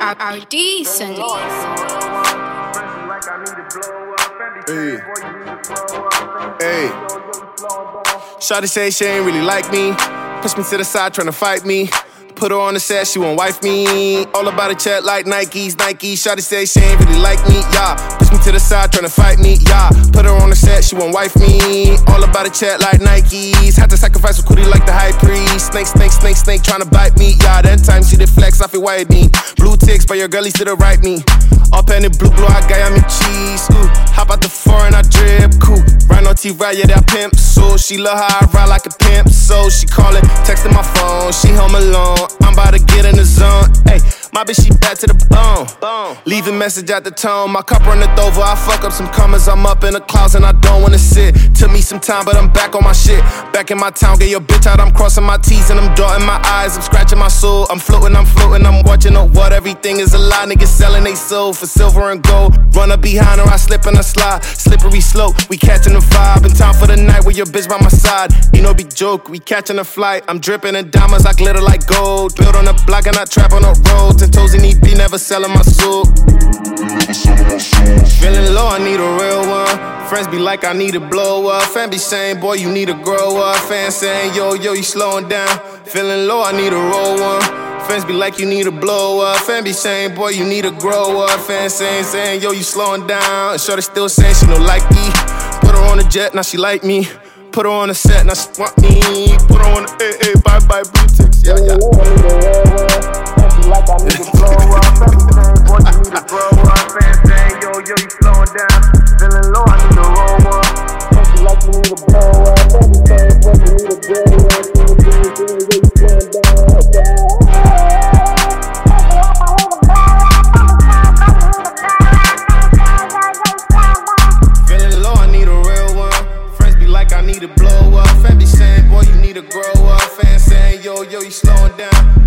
are, are decent. Hey. Hey. Shawty say she ain't really like me. Push me to the side trying to fight me. Put her on the set, she won't wife me. All about a check like Nikes, Nike. Shawty say she ain't really like me, yeah. Push me to the side, tryna fight me, yeah. Put her on the set, she won't wife me. All about a check like Nikes. Had to sacrifice with cootie like the high priest. Snake, snake, snake, snake, tryna bite me, yeah. That time she did flex off it white me. Blue ticks, but your girlies to the right me. Up in the blue, blue, I got me cheese. Ooh, hop out the foreign, I drip, cool. Rhino T ride, yeah, that pimp. So she love how I ride like a pimp. So she callin', texting my phone. She home alone. I'm about to get in the zone. Hey, my bitch, she back to the bone. Leave a message at the tone. My cup runneth over. I fuck up some commas. I'm up in the clouds and I don't wanna sit. Took me some time, but I'm back on my shit. Back in my town, get your bitch out. I'm crossing my T's and I'm dotting my eyes. I'm scratching my soul. I'm floating, I'm floating. I'm watching the what everything is a lie. Niggas selling they soul for silver and gold. Run up behind her, I slip and I slide. Slippery slope, we catching the vibe. In time for the night with your bitch by my side. You know, be joke, we catching a flight. I'm dripping in diamonds, I glitter like gold. Built on the block and I trap on the road. Ten toes in EP, never selling my soul. Feeling low, I need a real one. Friends be like, I need to blow up. Fan be saying, boy, you need to grow up. Fans saying, yo, yo, you slowing down. Feeling low, I need a roll one. Fans be like, you need to blow up. Fan be saying, boy, you need to grow up. Fans saying, saying, yo, you slowing down. Shorty still saying she no like me. Put her on a jet, now she like me. Put her on a set, now she want me. Put her on the, hey, hey, bye bye, blue ticks. Yeah, yeah. Yo, yo, you slowing down. Feeling low, I need to roll one. Pussy like you need to blow up. Every saying, boy, you need to grow up. Feeling saying, yo, you slowing Feeling need a real one. Friends be like, I need to blow up. Fan be saying, boy, you need to grow up. Fans saying, yo, yo, you slowing down.